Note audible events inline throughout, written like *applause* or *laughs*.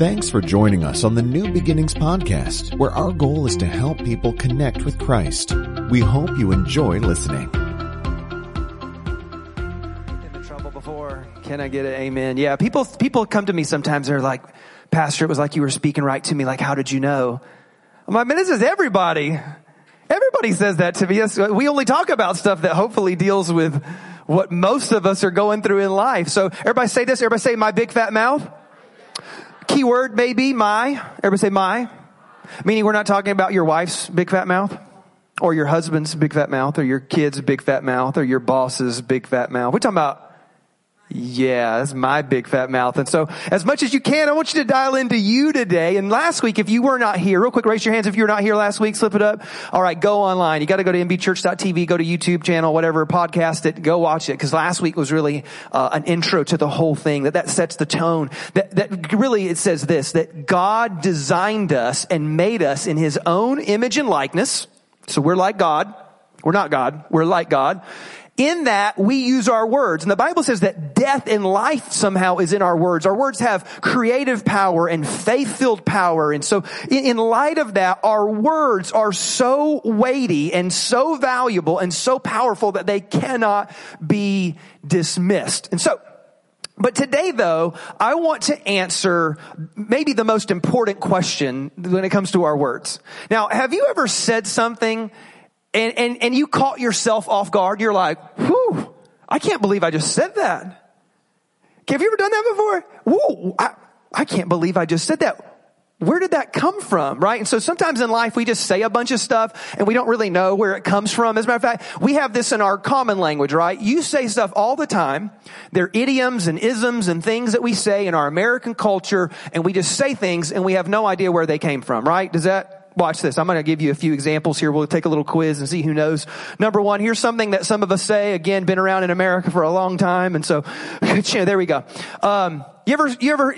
Thanks for joining us on the New Beginnings podcast, where our goal is to help people connect with Christ. We hope you enjoy listening. in trouble before. Can I get an amen? Yeah, people people come to me sometimes. They're like, Pastor, it was like you were speaking right to me. Like, how did you know? I'm like, man, this is everybody. Everybody says that to me. We only talk about stuff that hopefully deals with what most of us are going through in life. So everybody say this. Everybody say my big fat mouth. Keyword maybe my. Everybody say my. Meaning we're not talking about your wife's big fat mouth or your husband's big fat mouth or your kid's big fat mouth or your boss's big fat mouth. We're talking about yeah, that's my big fat mouth. And so as much as you can, I want you to dial into you today. And last week, if you were not here, real quick, raise your hands if you were not here last week, slip it up. All right, go online. You got to go to nbchurch.tv, go to YouTube channel, whatever, podcast it, go watch it. Cause last week was really uh, an intro to the whole thing that that sets the tone. That, that really it says this, that God designed us and made us in his own image and likeness. So we're like God. We're not God. We're like God. In that we use our words. And the Bible says that death and life somehow is in our words. Our words have creative power and faith-filled power. And so in light of that, our words are so weighty and so valuable and so powerful that they cannot be dismissed. And so but today though, I want to answer maybe the most important question when it comes to our words. Now, have you ever said something and, and, and you caught yourself off guard? You're like, whew, I can't believe I just said that. Have you ever done that before? Whoa, I, I can't believe I just said that where did that come from, right? And so sometimes in life we just say a bunch of stuff and we don't really know where it comes from. As a matter of fact, we have this in our common language, right? You say stuff all the time. They're idioms and isms and things that we say in our American culture and we just say things and we have no idea where they came from, right? Does that, watch this. I'm going to give you a few examples here. We'll take a little quiz and see who knows. Number one, here's something that some of us say, again, been around in America for a long time. And so, *laughs* there we go. Um, you ever, you ever,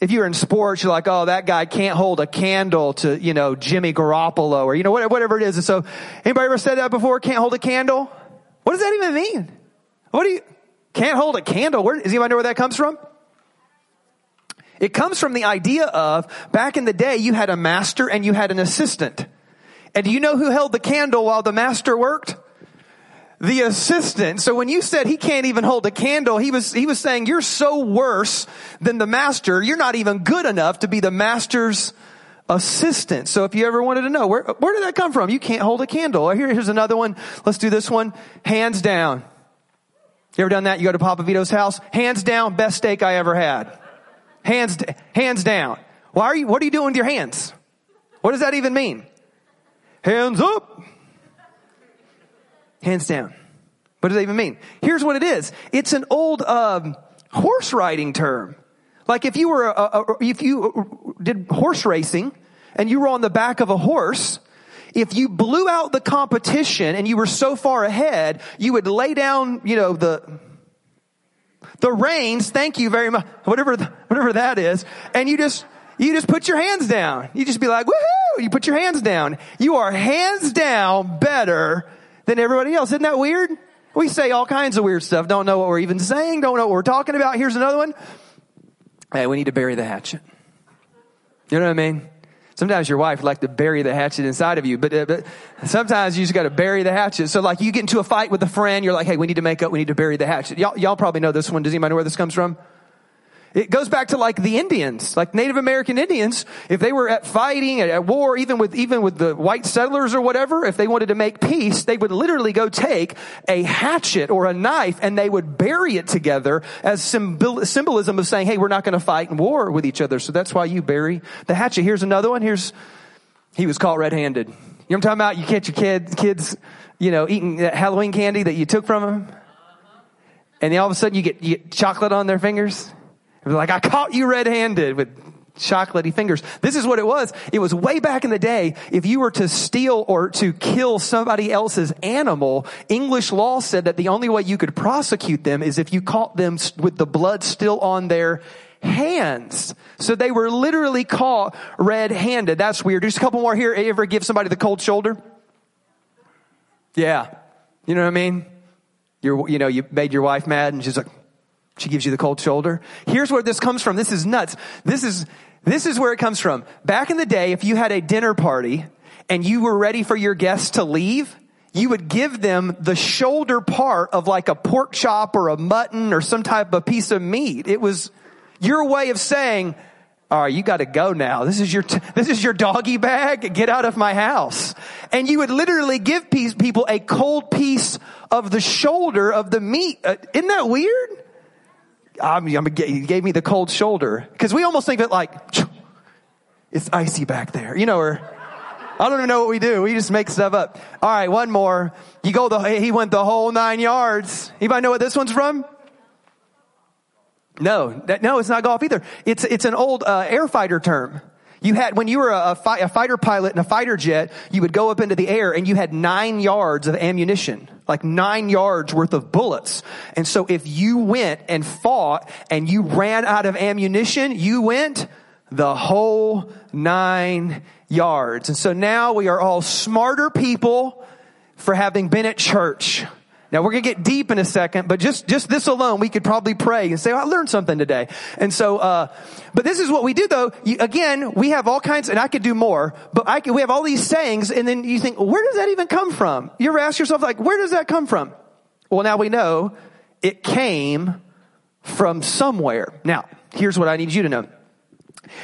if you're in sports, you're like, oh, that guy can't hold a candle to, you know, Jimmy Garoppolo or, you know, whatever it is. And so, anybody ever said that before? Can't hold a candle? What does that even mean? What do you, can't hold a candle? Where, does anybody know where that comes from? It comes from the idea of back in the day, you had a master and you had an assistant. And do you know who held the candle while the master worked? the assistant. So when you said he can't even hold a candle, he was, he was saying you're so worse than the master. You're not even good enough to be the master's assistant. So if you ever wanted to know, where, where did that come from? You can't hold a candle. Here, here's another one. Let's do this one. Hands down. You ever done that? You go to Papa Vito's house. Hands down, best steak I ever had. Hands, hands down. Why are you, what are you doing with your hands? What does that even mean? Hands up. Hands down. What does that even mean? Here's what it is. It's an old um, horse riding term. Like if you were a, a, if you did horse racing and you were on the back of a horse, if you blew out the competition and you were so far ahead, you would lay down, you know, the the reins. Thank you very much. Whatever whatever that is, and you just you just put your hands down. You just be like, woohoo! You put your hands down. You are hands down better than everybody else. Isn't that weird? We say all kinds of weird stuff, don't know what we're even saying, don't know what we're talking about. Here's another one. Hey, we need to bury the hatchet. You know what I mean? Sometimes your wife would like to bury the hatchet inside of you, but, uh, but sometimes you just got to bury the hatchet. So like you get into a fight with a friend, you're like, hey, we need to make up, we need to bury the hatchet. Y'all, y'all probably know this one. Does anybody know where this comes from? It goes back to like the Indians, like Native American Indians. If they were at fighting at, war, even with even with the white settlers or whatever, if they wanted to make peace, they would literally go take a hatchet or a knife and they would bury it together as symbol, symbolism of saying, "Hey, we're not going to fight in war with each other." So that's why you bury the hatchet. Here's another one. Here's he was caught red-handed. You know what I'm talking about? You catch your kids, kids, you know, eating that Halloween candy that you took from them, and then all of a sudden you get, you get chocolate on their fingers. Like, I caught you red-handed with chocolatey fingers. This is what it was. It was way back in the day. If you were to steal or to kill somebody else's animal, English law said that the only way you could prosecute them is if you caught them with the blood still on their hands. So they were literally caught red-handed. That's weird. Just a couple more here. Ever give somebody the cold shoulder? Yeah. You know what I mean? You're, you know, you made your wife mad and she's like, she gives you the cold shoulder. Here's where this comes from. This is nuts. This is, This is where it comes from. Back in the day, if you had a dinner party and you were ready for your guests to leave, you would give them the shoulder part of like a pork chop or a mutton or some type of piece of meat. It was your way of saying, all right, you got to go now. This is your, t- this is your doggy bag. Get out of my house. And you would literally give people a cold piece of the shoulder of the meat. Uh, isn't that weird? I'm, I'm, he gave me the cold shoulder because we almost think it like it's icy back there, you know, or I don't even know what we do. We just make stuff up. All right, one more. You go the he went the whole nine yards. Anybody know what this one's from? No, that, no, it's not golf either. It's it's an old uh, air fighter term. You had, when you were a, a, fi- a, fighter pilot in a fighter jet, you would go up into the air and you had nine yards of ammunition, like nine yards worth of bullets. And so if you went and fought and you ran out of ammunition, you went the whole nine yards. And so now we are all smarter people for having been at church. Now we're going to get deep in a second, but just, just this alone, we could probably pray and say, oh, I learned something today. And so, uh, but this is what we do though. You, again, we have all kinds, and I could do more, but I could, we have all these sayings and then you think, where does that even come from? You ever ask yourself like, where does that come from? Well, now we know it came from somewhere. Now, here's what I need you to know.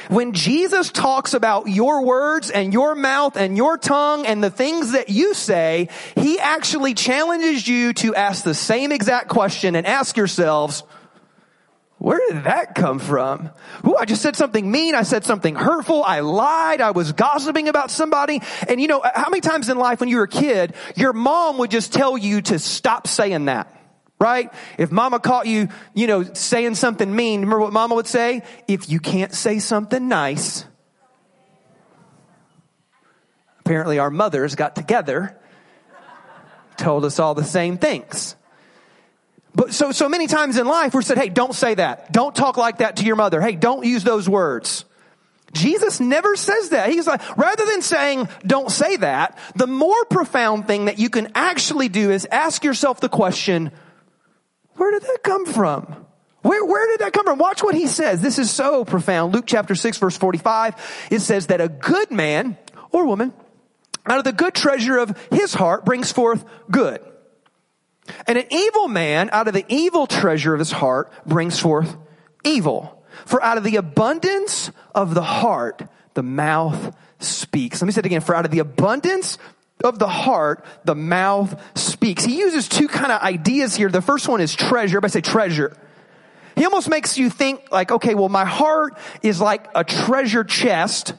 When Jesus talks about your words and your mouth and your tongue and the things that you say, he actually challenges you to ask the same exact question and ask yourselves, where did that come from? Ooh, I just said something mean. I said something hurtful. I lied. I was gossiping about somebody. And you know, how many times in life when you were a kid, your mom would just tell you to stop saying that? Right? If mama caught you, you know, saying something mean, remember what mama would say? If you can't say something nice, apparently our mothers got together, told us all the same things. But so, so many times in life we're said, hey, don't say that. Don't talk like that to your mother. Hey, don't use those words. Jesus never says that. He's like, rather than saying, don't say that, the more profound thing that you can actually do is ask yourself the question, where did that come from? Where, where did that come from? Watch what he says. This is so profound. Luke chapter 6 verse 45, it says that a good man or woman out of the good treasure of his heart brings forth good. And an evil man out of the evil treasure of his heart brings forth evil. For out of the abundance of the heart, the mouth speaks. Let me say it again. For out of the abundance of the heart, the mouth speaks. He uses two kind of ideas here. The first one is treasure. Everybody say treasure. He almost makes you think like, okay, well, my heart is like a treasure chest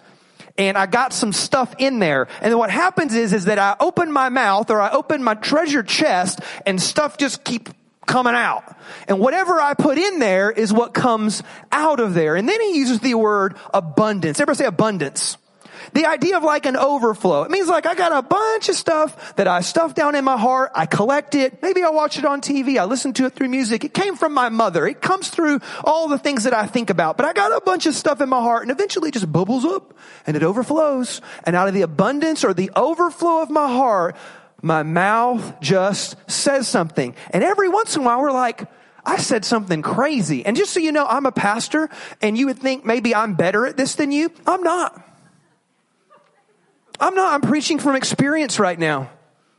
and I got some stuff in there. And then what happens is, is that I open my mouth or I open my treasure chest and stuff just keep coming out. And whatever I put in there is what comes out of there. And then he uses the word abundance. Everybody say abundance. The idea of like an overflow. It means like I got a bunch of stuff that I stuff down in my heart. I collect it. Maybe I watch it on TV. I listen to it through music. It came from my mother. It comes through all the things that I think about. But I got a bunch of stuff in my heart and eventually it just bubbles up and it overflows. And out of the abundance or the overflow of my heart, my mouth just says something. And every once in a while we're like, I said something crazy. And just so you know, I'm a pastor and you would think maybe I'm better at this than you. I'm not. I'm not, I'm preaching from experience right now.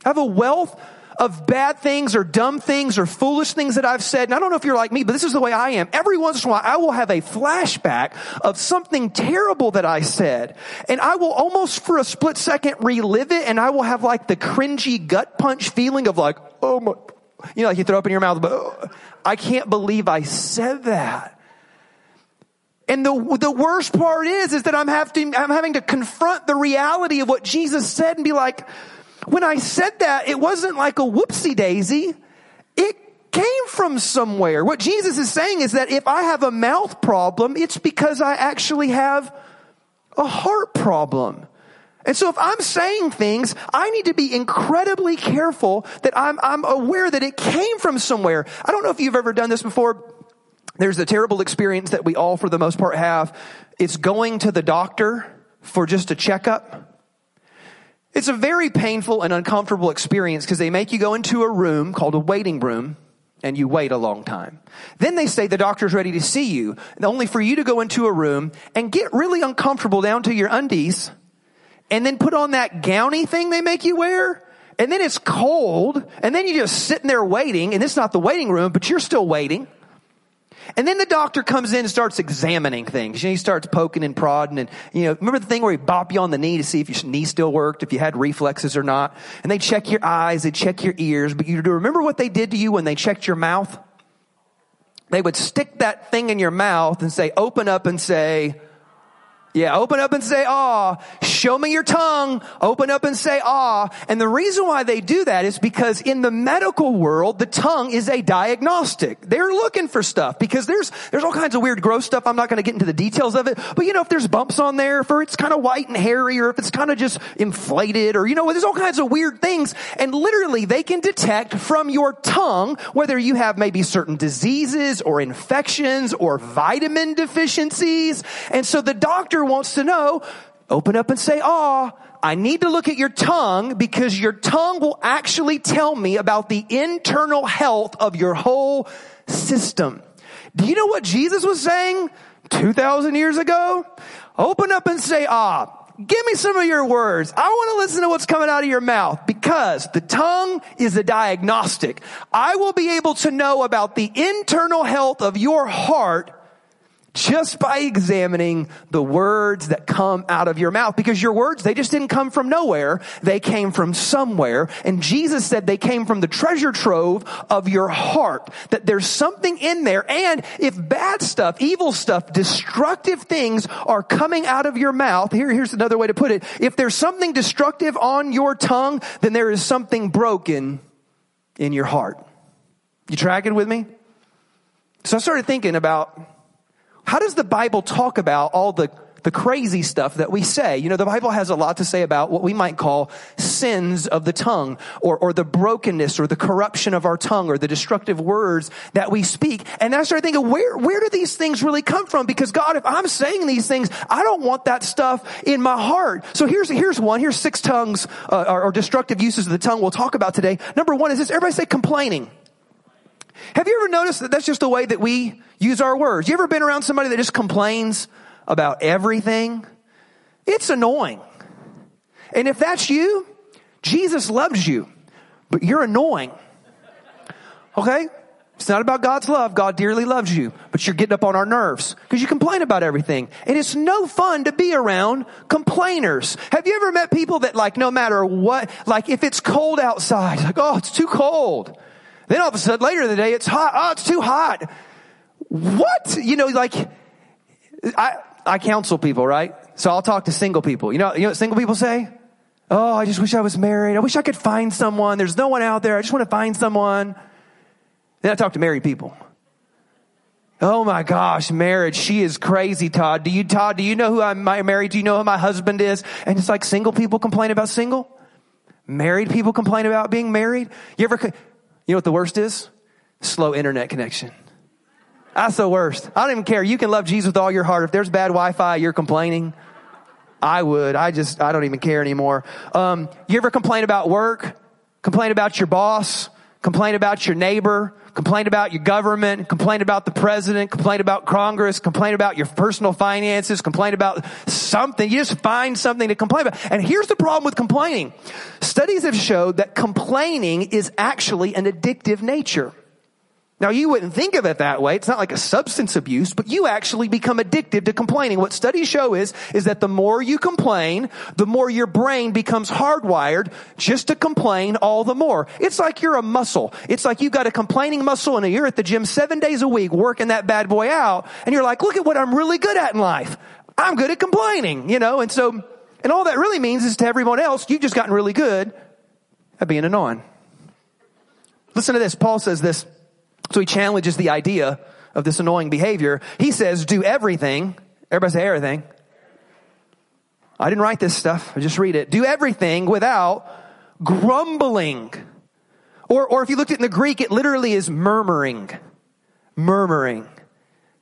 I have a wealth of bad things or dumb things or foolish things that I've said. And I don't know if you're like me, but this is the way I am. Every once in a while, I will have a flashback of something terrible that I said. And I will almost for a split second relive it and I will have like the cringy gut punch feeling of like, oh my, you know, like you throw up in your mouth, but oh, I can't believe I said that. And the, the worst part is, is that I'm having, I'm having to confront the reality of what Jesus said and be like, when I said that, it wasn't like a whoopsie daisy. It came from somewhere. What Jesus is saying is that if I have a mouth problem, it's because I actually have a heart problem. And so if I'm saying things, I need to be incredibly careful that I'm, I'm aware that it came from somewhere. I don't know if you've ever done this before. There's a terrible experience that we all, for the most part, have. It's going to the doctor for just a checkup. It's a very painful and uncomfortable experience because they make you go into a room called a waiting room and you wait a long time. Then they say the doctor's ready to see you, only for you to go into a room and get really uncomfortable down to your undies and then put on that gowny thing they make you wear. And then it's cold and then you're just sitting there waiting and it's not the waiting room, but you're still waiting. And then the doctor comes in and starts examining things. You know, he starts poking and prodding and, you know, remember the thing where he bop you on the knee to see if your knee still worked, if you had reflexes or not? And they check your eyes, they check your ears, but you do remember what they did to you when they checked your mouth? They would stick that thing in your mouth and say, open up and say, yeah, open up and say ah. Show me your tongue. Open up and say ah. And the reason why they do that is because in the medical world, the tongue is a diagnostic. They're looking for stuff because there's, there's all kinds of weird gross stuff. I'm not going to get into the details of it. But you know, if there's bumps on there, if it's kind of white and hairy or if it's kind of just inflated or you know, there's all kinds of weird things. And literally they can detect from your tongue whether you have maybe certain diseases or infections or vitamin deficiencies. And so the doctor wants to know, open up and say, ah, I need to look at your tongue because your tongue will actually tell me about the internal health of your whole system. Do you know what Jesus was saying 2,000 years ago? Open up and say, ah, give me some of your words. I want to listen to what's coming out of your mouth because the tongue is a diagnostic. I will be able to know about the internal health of your heart just by examining the words that come out of your mouth. Because your words they just didn't come from nowhere. They came from somewhere. And jesus said they came from the treasure trove of your heart. That there's something in there. And if bad stuff evil stuff destructive things are coming out of your mouth here here's another way to put it. If there's something destructive on your tongue then there is something broken in your heart. You tracking with me? So i started thinking about how does the Bible talk about all the, the crazy stuff that we say? You know, the Bible has a lot to say about what we might call sins of the tongue or, or the brokenness or the corruption of our tongue or the destructive words that we speak. And I started thinking, where, where do these things really come from? Because God, if I'm saying these things, I don't want that stuff in my heart. So here's, here's one. Here's six tongues uh, or, or destructive uses of the tongue we'll talk about today. Number one is this. Everybody say complaining. Have you ever noticed that that's just the way that we use our words? You ever been around somebody that just complains about everything? It's annoying. And if that's you, Jesus loves you, but you're annoying. Okay? It's not about God's love. God dearly loves you, but you're getting up on our nerves because you complain about everything. And it's no fun to be around complainers. Have you ever met people that like, no matter what, like if it's cold outside, like, oh, it's too cold. Then all of a sudden later in the day, it's hot. Oh, it's too hot. What? You know, like, I, I counsel people, right? So I'll talk to single people. You know, you know what single people say? Oh, I just wish I was married. I wish I could find someone. There's no one out there. I just want to find someone. Then I talk to married people. Oh my gosh, marriage. She is crazy, Todd. Do you, Todd, do you know who I'm married? Do you know who my husband is? And it's like single people complain about single. Married people complain about being married. You ever, you know what the worst is? Slow internet connection. That's the worst. I don't even care. You can love Jesus with all your heart. If there's bad Wi-Fi, you're complaining. I would. I just, I don't even care anymore. Um, you ever complain about work? Complain about your boss? Complain about your neighbor? Complain about your government? Complain about the president? Complain about Congress? Complain about your personal finances? Complain about something? You just find something to complain about. And here's the problem with complaining. Studies have showed that complaining is actually an addictive nature. Now you wouldn't think of it that way. It's not like a substance abuse, but you actually become addicted to complaining. What studies show is, is that the more you complain, the more your brain becomes hardwired just to complain all the more. It's like you're a muscle. It's like you've got a complaining muscle and you're at the gym seven days a week working that bad boy out and you're like, look at what I'm really good at in life. I'm good at complaining, you know, and so, and all that really means is to everyone else, you've just gotten really good at being annoying. Listen to this. Paul says this so he challenges the idea of this annoying behavior. He says, do everything. Everybody say everything. I didn't write this stuff. I just read it. Do everything without grumbling. Or, or if you looked at it in the Greek, it literally is murmuring. Murmuring.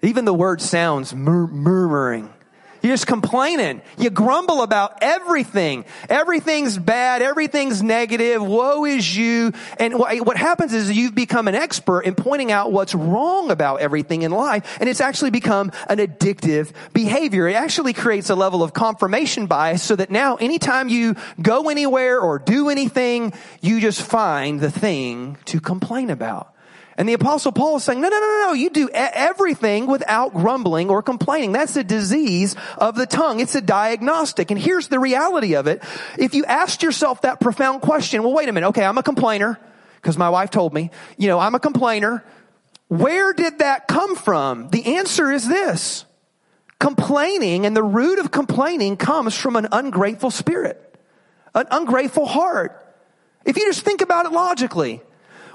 Even the word sounds mur- murmuring. You're just complaining. You grumble about everything. Everything's bad. Everything's negative. Woe is you. And what happens is you've become an expert in pointing out what's wrong about everything in life. And it's actually become an addictive behavior. It actually creates a level of confirmation bias so that now anytime you go anywhere or do anything, you just find the thing to complain about. And the apostle Paul is saying, no, no, no, no, no, you do everything without grumbling or complaining. That's a disease of the tongue. It's a diagnostic. And here's the reality of it. If you asked yourself that profound question, well, wait a minute. Okay, I'm a complainer because my wife told me, you know, I'm a complainer. Where did that come from? The answer is this. Complaining and the root of complaining comes from an ungrateful spirit, an ungrateful heart. If you just think about it logically,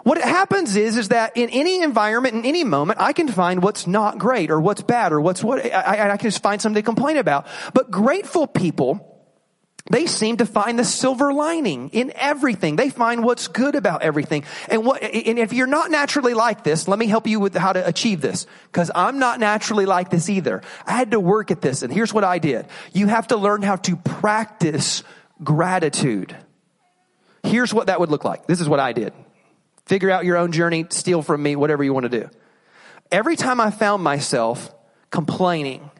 what happens is, is that in any environment, in any moment, I can find what's not great or what's bad or what's what, I, I can just find something to complain about. But grateful people, they seem to find the silver lining in everything. They find what's good about everything. And what, and if you're not naturally like this, let me help you with how to achieve this. Cause I'm not naturally like this either. I had to work at this and here's what I did. You have to learn how to practice gratitude. Here's what that would look like. This is what I did. Figure out your own journey, steal from me, whatever you want to do. Every time I found myself complaining,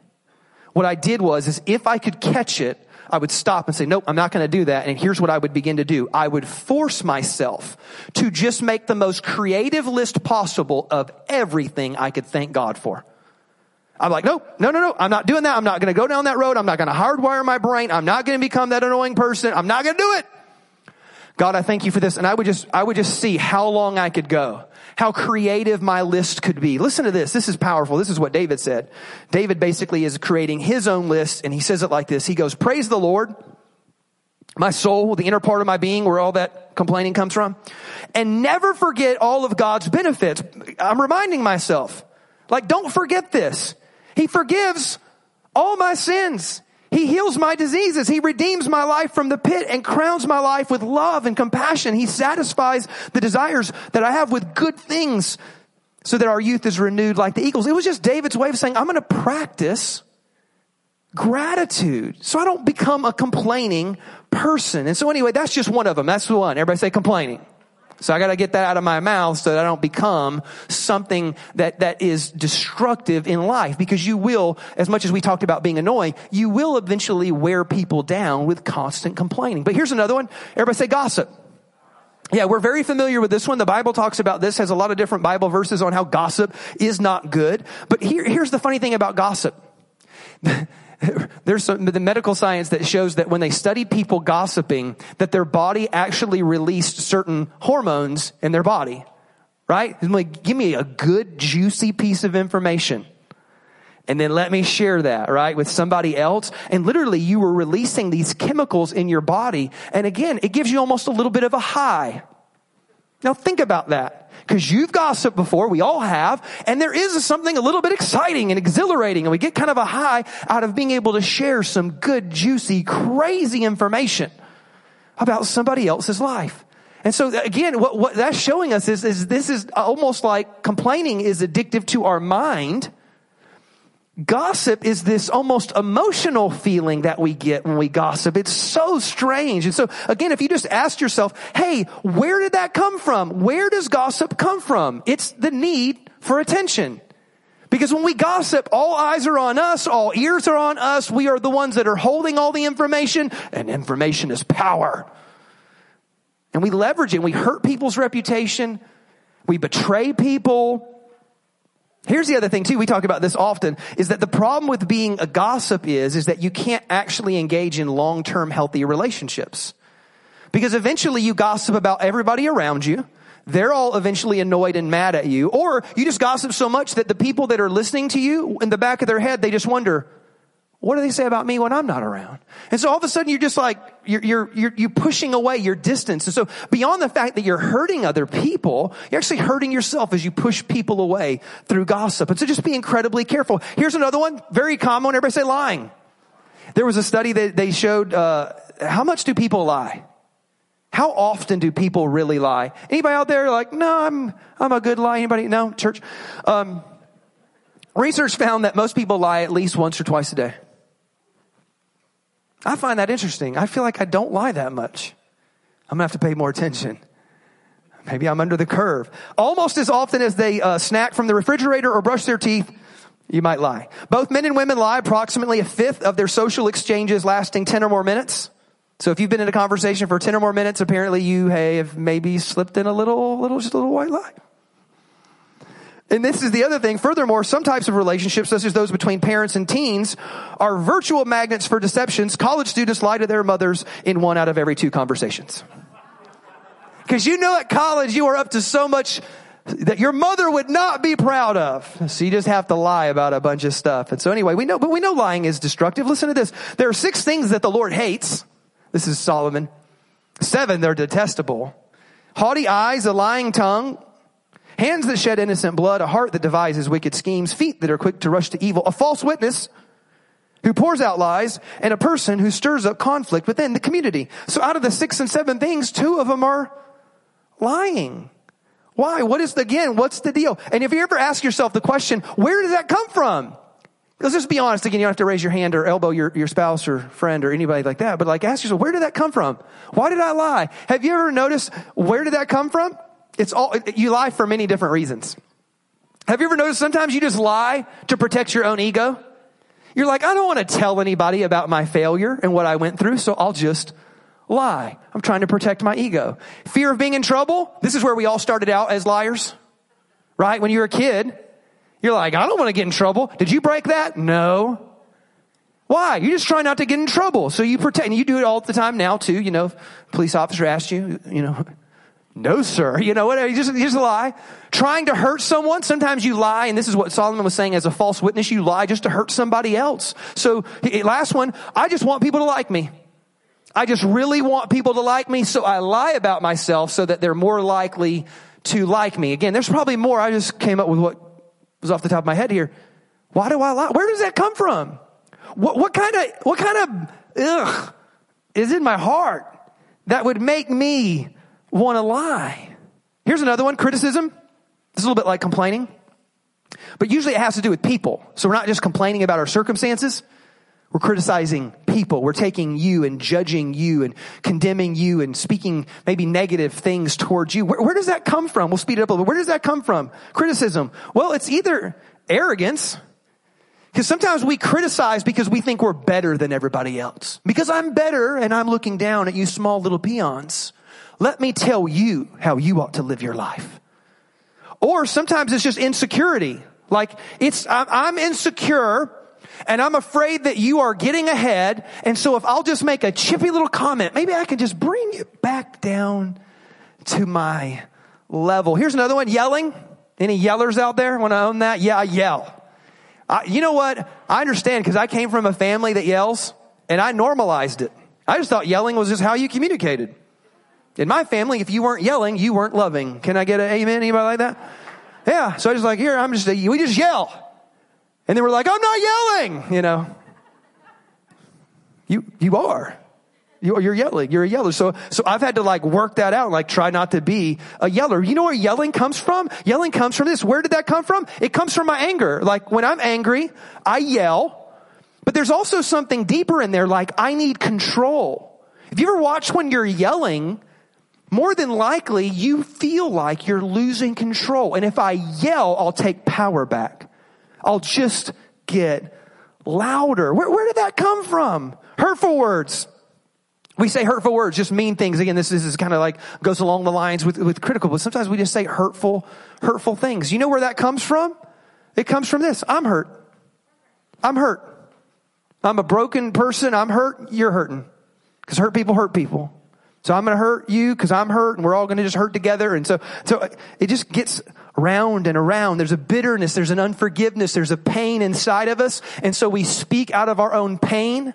what I did was, is if I could catch it, I would stop and say, nope, I'm not going to do that. And here's what I would begin to do. I would force myself to just make the most creative list possible of everything I could thank God for. I'm like, nope, no, no, no, I'm not doing that. I'm not going to go down that road. I'm not going to hardwire my brain. I'm not going to become that annoying person. I'm not going to do it. God, I thank you for this. And I would just, I would just see how long I could go, how creative my list could be. Listen to this. This is powerful. This is what David said. David basically is creating his own list and he says it like this. He goes, praise the Lord, my soul, the inner part of my being where all that complaining comes from and never forget all of God's benefits. I'm reminding myself, like, don't forget this. He forgives all my sins. He heals my diseases. He redeems my life from the pit and crowns my life with love and compassion. He satisfies the desires that I have with good things so that our youth is renewed like the eagles. It was just David's way of saying, I'm going to practice gratitude so I don't become a complaining person. And so anyway, that's just one of them. That's the one. Everybody say complaining. So I got to get that out of my mouth so that I don't become something that, that is destructive in life because you will, as much as we talked about being annoying, you will eventually wear people down with constant complaining. But here's another one. Everybody say gossip. Yeah, we're very familiar with this one. The Bible talks about this, has a lot of different Bible verses on how gossip is not good. But here, here's the funny thing about gossip. *laughs* *laughs* there's some, the medical science that shows that when they study people gossiping, that their body actually released certain hormones in their body. Right? Like, give me a good, juicy piece of information. And then let me share that, right, with somebody else. And literally you were releasing these chemicals in your body. And again, it gives you almost a little bit of a high. Now think about that. Because you've gossiped before, we all have, and there is something a little bit exciting and exhilarating, and we get kind of a high out of being able to share some good, juicy, crazy information about somebody else's life. And so again, what, what that's showing us is, is this is almost like complaining is addictive to our mind Gossip is this almost emotional feeling that we get when we gossip. It's so strange. And so again, if you just ask yourself, hey, where did that come from? Where does gossip come from? It's the need for attention. Because when we gossip, all eyes are on us, all ears are on us. We are the ones that are holding all the information, and information is power. And we leverage it, we hurt people's reputation, we betray people, Here's the other thing too, we talk about this often, is that the problem with being a gossip is, is that you can't actually engage in long-term healthy relationships. Because eventually you gossip about everybody around you. They're all eventually annoyed and mad at you. Or you just gossip so much that the people that are listening to you, in the back of their head, they just wonder, what do they say about me when I'm not around? And so all of a sudden you're just like, you're, you're, you're, you're pushing away your distance. And so beyond the fact that you're hurting other people, you're actually hurting yourself as you push people away through gossip. And so just be incredibly careful. Here's another one, very common. Everybody say lying. There was a study that they showed, uh, how much do people lie? How often do people really lie? Anybody out there like, no, I'm, I'm a good lie. Anybody? No, church? Um, research found that most people lie at least once or twice a day. I find that interesting. I feel like I don't lie that much. I'm to have to pay more attention. Maybe I'm under the curve. Almost as often as they uh, snack from the refrigerator or brush their teeth, you might lie. Both men and women lie approximately a fifth of their social exchanges lasting 10 or more minutes. So if you've been in a conversation for 10 or more minutes, apparently you have maybe slipped in a little, little, just a little white lie. And this is the other thing. Furthermore, some types of relationships, such as those between parents and teens, are virtual magnets for deceptions. College students lie to their mothers in one out of every two conversations. Because you know at college you are up to so much that your mother would not be proud of. So you just have to lie about a bunch of stuff. And so anyway, we know, but we know lying is destructive. Listen to this. There are six things that the Lord hates. This is Solomon. Seven, they're detestable. Haughty eyes, a lying tongue, hands that shed innocent blood, a heart that devises wicked schemes, feet that are quick to rush to evil, a false witness who pours out lies, and a person who stirs up conflict within the community. So out of the six and seven things, two of them are lying. Why? What is the, again, what's the deal? And if you ever ask yourself the question, where does that come from? Let's just be honest again. You don't have to raise your hand or elbow your, your spouse or friend or anybody like that. But like ask yourself, where did that come from? Why did I lie? Have you ever noticed where did that come from? It's all, you lie for many different reasons. Have you ever noticed sometimes you just lie to protect your own ego? You're like, I don't want to tell anybody about my failure and what I went through, so I'll just lie. I'm trying to protect my ego. Fear of being in trouble. This is where we all started out as liars, right? When you were a kid, you're like, I don't want to get in trouble. Did you break that? No. Why? You just try not to get in trouble. So you pretend, you do it all the time now too. You know, police officer asked you, you know, no, sir. You know what? You just, just lie. Trying to hurt someone. Sometimes you lie, and this is what Solomon was saying as a false witness. You lie just to hurt somebody else. So, last one, I just want people to like me. I just really want people to like me, so I lie about myself so that they're more likely to like me. Again, there's probably more. I just came up with what was off the top of my head here. Why do I lie? Where does that come from? What, what kind of, what kind of, ugh, is in my heart that would make me want to lie? Here's another one, criticism. This is a little bit like complaining. But usually it has to do with people. So we're not just complaining about our circumstances. We're criticizing people. We're taking you and judging you and condemning you and speaking maybe negative things towards you. Where, where, does that come from? We'll speed it up a little bit. Where does that come from? Criticism. Well, it's either arrogance, because sometimes we criticize because we think we're better than everybody else. Because I'm better and I'm looking down at you small little peons. Let me tell you how you ought to live your life. Or sometimes it's just insecurity. Like it's, I'm insecure and I'm afraid that you are getting ahead. And so if I'll just make a chippy little comment, maybe I can just bring it back down to my level. Here's another one, yelling. Any yellers out there want to own that? Yeah, I yell. I, you know what? I understand because I came from a family that yells and I normalized it. I just thought yelling was just how you communicated. In my family, if you weren't yelling, you weren't loving. Can I get an amen? Anybody like that? Yeah. So I was like, here, I'm just, we just yell. And they were like, I'm not yelling, you know. You, you are. You, you're yelling. You're a yeller. So, so I've had to like work that out, like try not to be a yeller. You know where yelling comes from? Yelling comes from this. Where did that come from? It comes from my anger. Like when I'm angry, I yell. But there's also something deeper in there, like I need control. If you ever watch when you're yelling, more than likely you feel like you're losing control. And if I yell, I'll take power back. I'll just get louder. Where, where did that come from? Hurtful words. We say hurtful words, just mean things. Again, this, this is kind of like goes along the lines with, with critical, but sometimes we just say hurtful, hurtful things. You know where that comes from? It comes from this. I'm hurt. I'm hurt. I'm a broken person. I'm hurt. You're hurting. Because hurt people hurt people. So I'm going to hurt you because I'm hurt and we're all going to just hurt together. And so, so it just gets around and around. There's a bitterness, there's an unforgiveness, there's a pain inside of us. And so we speak out of our own pain.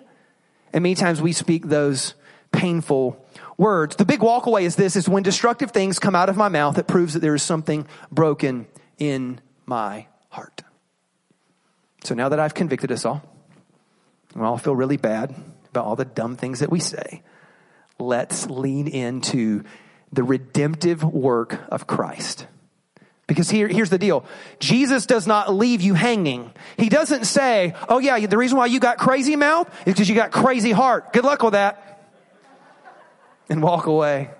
And many times we speak those painful words. The big walkaway is this, is when destructive things come out of my mouth, it proves that there is something broken in my heart. So now that I've convicted us all, we all feel really bad about all the dumb things that we say. Let's lean into the redemptive work of Christ Because here, here's the deal. Jesus does not leave you hanging. He doesn't say, oh yeah, the reason why you got crazy mouth is because you got crazy heart. Good luck with that. And walk away.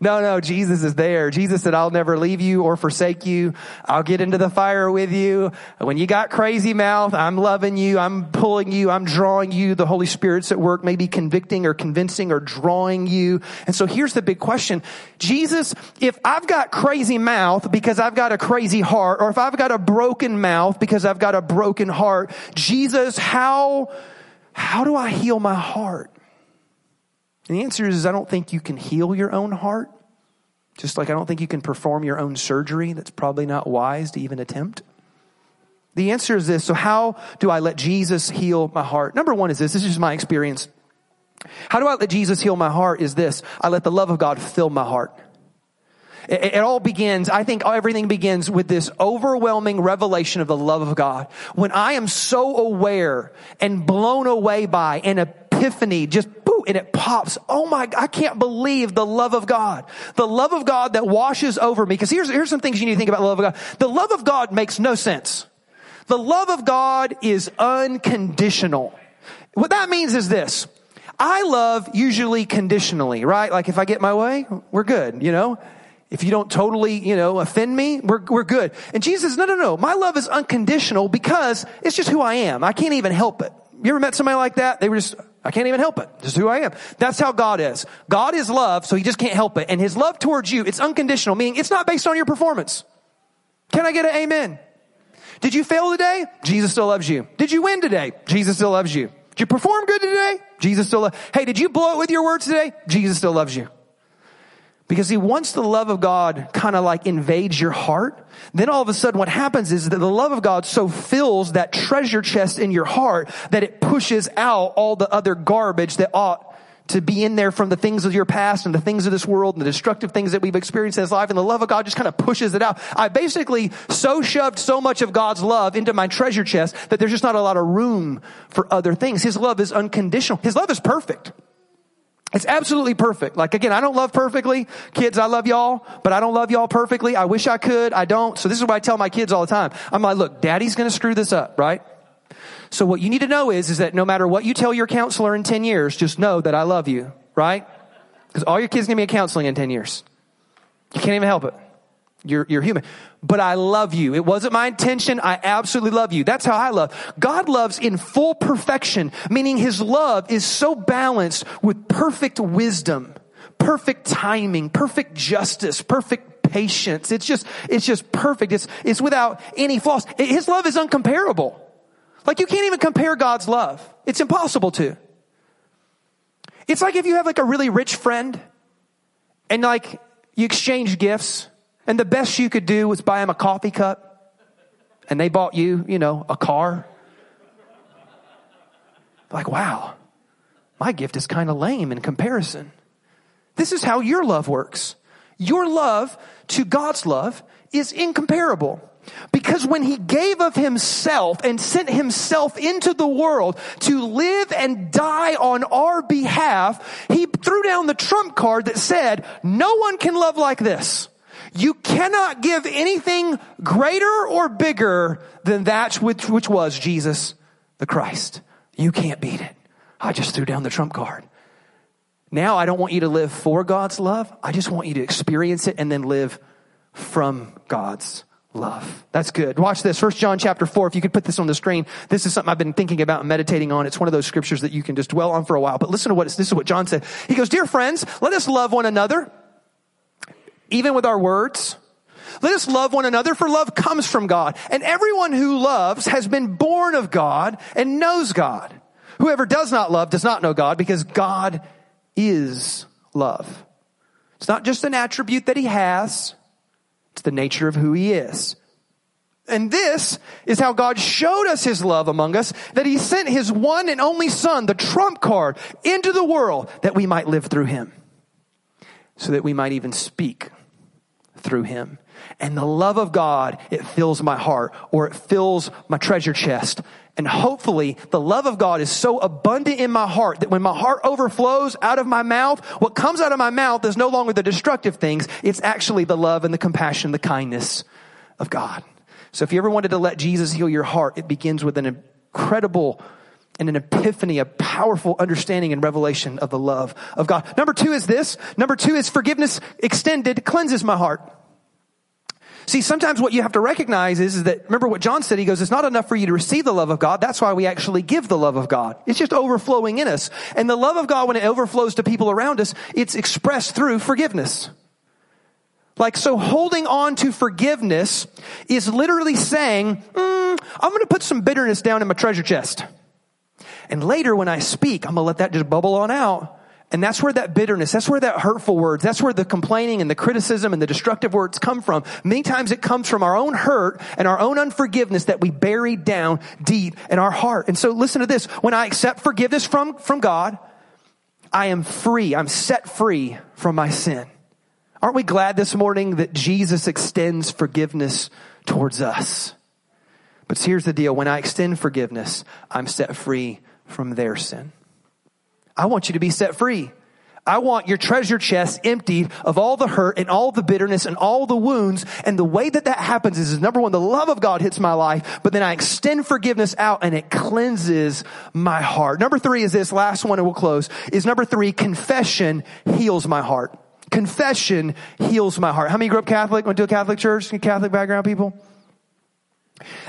No, no, Jesus is there. Jesus said, I'll never leave you or forsake you. I'll get into the fire with you. When you got crazy mouth, I'm loving you. I'm pulling you. I'm drawing you. The Holy Spirit's at work, maybe convicting or convincing or drawing you. And so here's the big question. Jesus, if I've got crazy mouth because I've got a crazy heart, or if I've got a broken mouth because I've got a broken heart, Jesus, how, how do I heal my heart? And the answer is I don't think you can heal your own heart. Just like I don't think you can perform your own surgery. That's probably not wise to even attempt. The answer is this. So how do I let Jesus heal my heart? Number one is this. This is just my experience. How do I let Jesus heal my heart is this. I let the love of God fill my heart. It, all begins, I think everything begins with this overwhelming revelation of the love of God. When I am so aware and blown away by an epiphany, just and it pops. Oh my, I can't believe the love of God. The love of God that washes over me. Cause here's, here's some things you need to think about the love of God. The love of God makes no sense. The love of God is unconditional. What that means is this. I love usually conditionally, right? Like if I get my way, we're good, you know? If you don't totally, you know, offend me, we're, we're good. And Jesus says, no, no, no. My love is unconditional because it's just who I am. I can't even help it. You ever met somebody like that? They were just, I can't even help it. Just who I am. That's how God is. God is love, so he just can't help it. And his love towards you, it's unconditional, meaning it's not based on your performance. Can I get an amen? Did you fail today? Jesus still loves you. Did you win today? Jesus still loves you. Did you perform good today? Jesus still loves Hey, did you blow it with your words today? Jesus still loves you. Because see, once the love of God kind of like invades your heart, then all of a sudden what happens is that the love of God so fills that treasure chest in your heart that it pushes out all the other garbage that ought to be in there from the things of your past and the things of this world and the destructive things that we've experienced in this life. And the love of God just kind of pushes it out. I basically so shoved so much of God's love into my treasure chest that there's just not a lot of room for other things. His love is unconditional. His love is perfect. It's absolutely perfect. Like again, I don't love perfectly. Kids, I love y'all, but I don't love y'all perfectly. I wish I could. I don't. So this is what I tell my kids all the time. I'm like, look, daddy's going to screw this up, right? So what you need to know is, is that no matter what you tell your counselor in 10 years, just know that I love you, right? Because all your kids going to be in counseling in 10 years. You can't even help it. You're, you're human. But I love you. It wasn't my intention. I absolutely love you. That's how I love. God loves in full perfection, meaning his love is so balanced with perfect wisdom, perfect timing, perfect justice, perfect patience. It's just, it's just perfect. It's, it's without any flaws. His love is uncomparable. Like you can't even compare God's love. It's impossible to. It's like if you have like a really rich friend and like you exchange gifts and the best you could do was buy him a coffee cup. And they bought you, you know, a car. Like, wow, my gift is kind of lame in comparison. This is how your love works. Your love to God's love is incomparable. Because when he gave of himself and sent himself into the world to live and die on our behalf, he threw down the trump card that said, no one can love like this. You cannot give anything greater or bigger than that which, which was Jesus the Christ. You can't beat it. I just threw down the trump card. Now I don't want you to live for God's love. I just want you to experience it and then live from God's love. That's good. Watch this. First John chapter 4. If you could put this on the screen. This is something I've been thinking about and meditating on. It's one of those scriptures that you can just dwell on for a while. But listen to what, this is what John said. He goes, Dear friends, let us love one another even with our words. Let us love one another for love comes from God. And everyone who loves has been born of God and knows God. Whoever does not love does not know God because God is love. It's not just an attribute that he has. It's the nature of who he is. And this is how God showed us his love among us, that he sent his one and only son, the trump card, into the world that we might live through him. So that we might even speak through him. And the love of God, it fills my heart or it fills my treasure chest. And hopefully the love of God is so abundant in my heart that when my heart overflows out of my mouth, what comes out of my mouth is no longer the destructive things. It's actually the love and the compassion, the kindness of God. So if you ever wanted to let Jesus heal your heart, it begins with an incredible and an epiphany, a powerful understanding and revelation of the love of God. Number two is this. Number two is forgiveness extended cleanses my heart. See, sometimes what you have to recognize is, is that, remember what John said, he goes, it's not enough for you to receive the love of God. That's why we actually give the love of God. It's just overflowing in us. And the love of God, when it overflows to people around us, it's expressed through forgiveness. Like, so holding on to forgiveness is literally saying, mm, I'm going to put some bitterness down in my treasure chest. And later when I speak, I'm going to let that just bubble on out. And that's where that bitterness, that's where that hurtful words, that's where the complaining and the criticism and the destructive words come from. Many times it comes from our own hurt and our own unforgiveness that we bury down deep in our heart. And so listen to this. When I accept forgiveness from, from God, I am free. I'm set free from my sin. Aren't we glad this morning that Jesus extends forgiveness towards us? But here's the deal. When I extend forgiveness, I'm set free from their sin. I want you to be set free. I want your treasure chest emptied of all the hurt and all the bitterness and all the wounds. And the way that that happens is, is number one, the love of God hits my life, but then I extend forgiveness out and it cleanses my heart. Number three is this last one and we'll close is number three, confession heals my heart. Confession heals my heart. How many grew up Catholic? Went to a Catholic church? Catholic background people?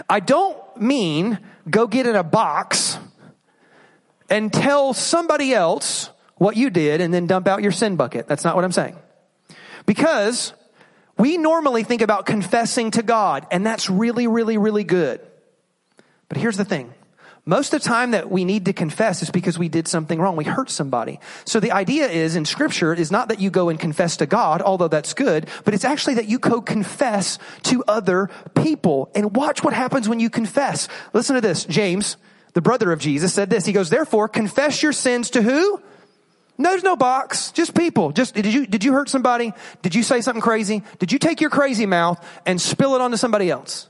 I don't mean go get in a box and tell somebody else what you did and then dump out your sin bucket. That's not what I'm saying. Because we normally think about confessing to God, and that's really, really, really good. But here's the thing most of the time that we need to confess is because we did something wrong. We hurt somebody. So the idea is in scripture is not that you go and confess to God, although that's good, but it's actually that you go confess to other people and watch what happens when you confess. Listen to this. James, the brother of Jesus said this. He goes, therefore confess your sins to who? No, there's no box. Just people. Just, did you, did you hurt somebody? Did you say something crazy? Did you take your crazy mouth and spill it onto somebody else?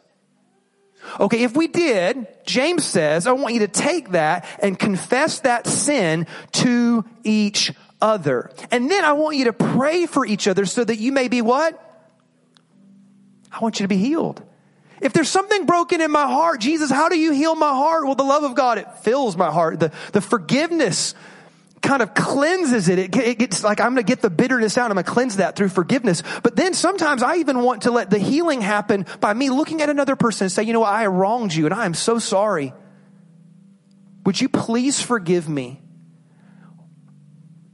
Okay, if we did, James says, I want you to take that and confess that sin to each other. And then I want you to pray for each other so that you may be what? I want you to be healed. If there's something broken in my heart, Jesus, how do you heal my heart? Well, the love of God, it fills my heart. The, the forgiveness kind of cleanses it. It, it gets like, I'm going to get the bitterness out. I'm going to cleanse that through forgiveness. But then sometimes I even want to let the healing happen by me looking at another person and say, you know what? I wronged you and I am so sorry. Would you please forgive me?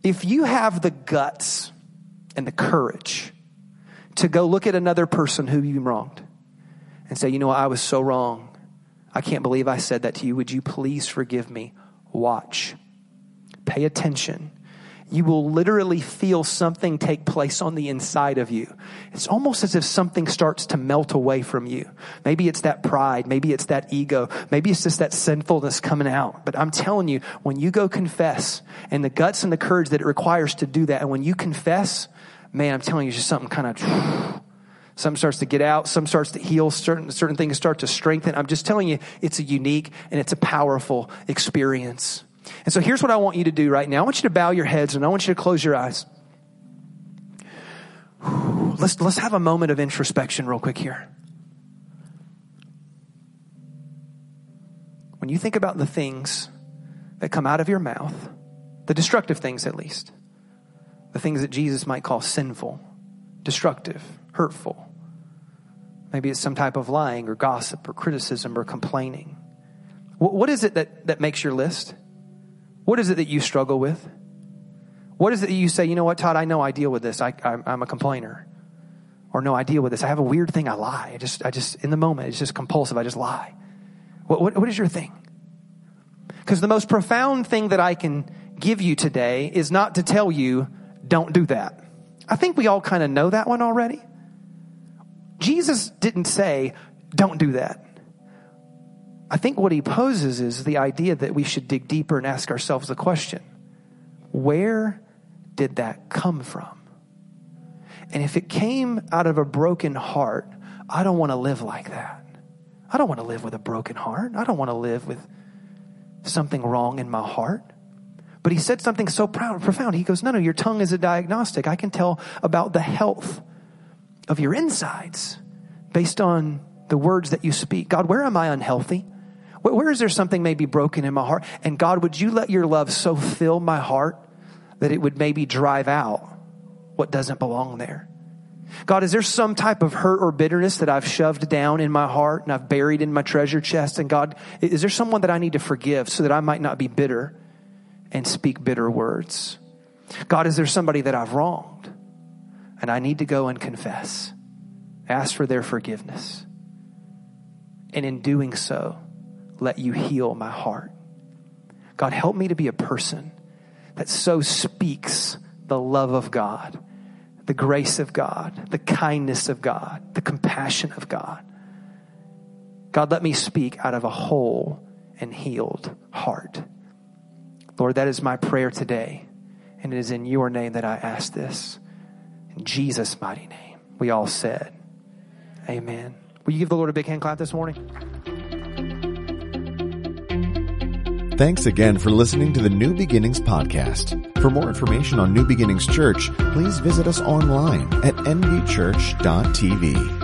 If you have the guts and the courage to go look at another person who you wronged and say, you know what? I was so wrong. I can't believe I said that to you. Would you please forgive me? Watch pay attention, you will literally feel something take place on the inside of you. It's almost as if something starts to melt away from you. Maybe it's that pride. Maybe it's that ego. Maybe it's just that sinfulness coming out. But I'm telling you, when you go confess and the guts and the courage that it requires to do that, and when you confess, man, I'm telling you, just something kind of, some starts to get out, some starts to heal, certain, certain things start to strengthen. I'm just telling you, it's a unique and it's a powerful experience. And so here's what I want you to do right now. I want you to bow your heads and I want you to close your eyes. Let's, let's have a moment of introspection real quick here. When you think about the things that come out of your mouth, the destructive things at least, the things that Jesus might call sinful, destructive, hurtful, maybe it's some type of lying or gossip or criticism or complaining. What is it that, that makes your list? What is it that you struggle with? What is it that you say, you know what, Todd, I know I deal with this. I, am a complainer. Or no, I deal with this. I have a weird thing. I lie. I just, I just, in the moment, it's just compulsive. I just lie. What, what, what is your thing? Because the most profound thing that I can give you today is not to tell you, don't do that. I think we all kind of know that one already. Jesus didn't say, don't do that. I think what he poses is the idea that we should dig deeper and ask ourselves the question where did that come from? And if it came out of a broken heart, I don't want to live like that. I don't want to live with a broken heart. I don't want to live with something wrong in my heart. But he said something so profound. He goes, No, no, your tongue is a diagnostic. I can tell about the health of your insides. based on the words that you speak. God, where am I unhealthy? Where is there something maybe broken in my heart? And God, would you let your love so fill my heart that it would maybe drive out what doesn't belong there? God, is there some type of hurt or bitterness that I've shoved down in my heart and I've buried in my treasure chest? And God, is there someone that I need to forgive so that I might not be bitter and speak bitter words? God, is there somebody that I've wronged and I need to go and confess? Ask for their forgiveness. And in doing so, let you heal my heart. God, help me to be a person that so speaks the love of God, the grace of God, the kindness of God, the compassion of God. God, let me speak out of a whole and healed heart. Lord, that is my prayer today. And it is in your name that I ask this. In Jesus' mighty name. We all said, Amen. Will you give the Lord a big hand clap this morning? Thanks again for listening to the New Beginnings podcast. For more information on New Beginnings Church, please visit us online at nbchurch.tv.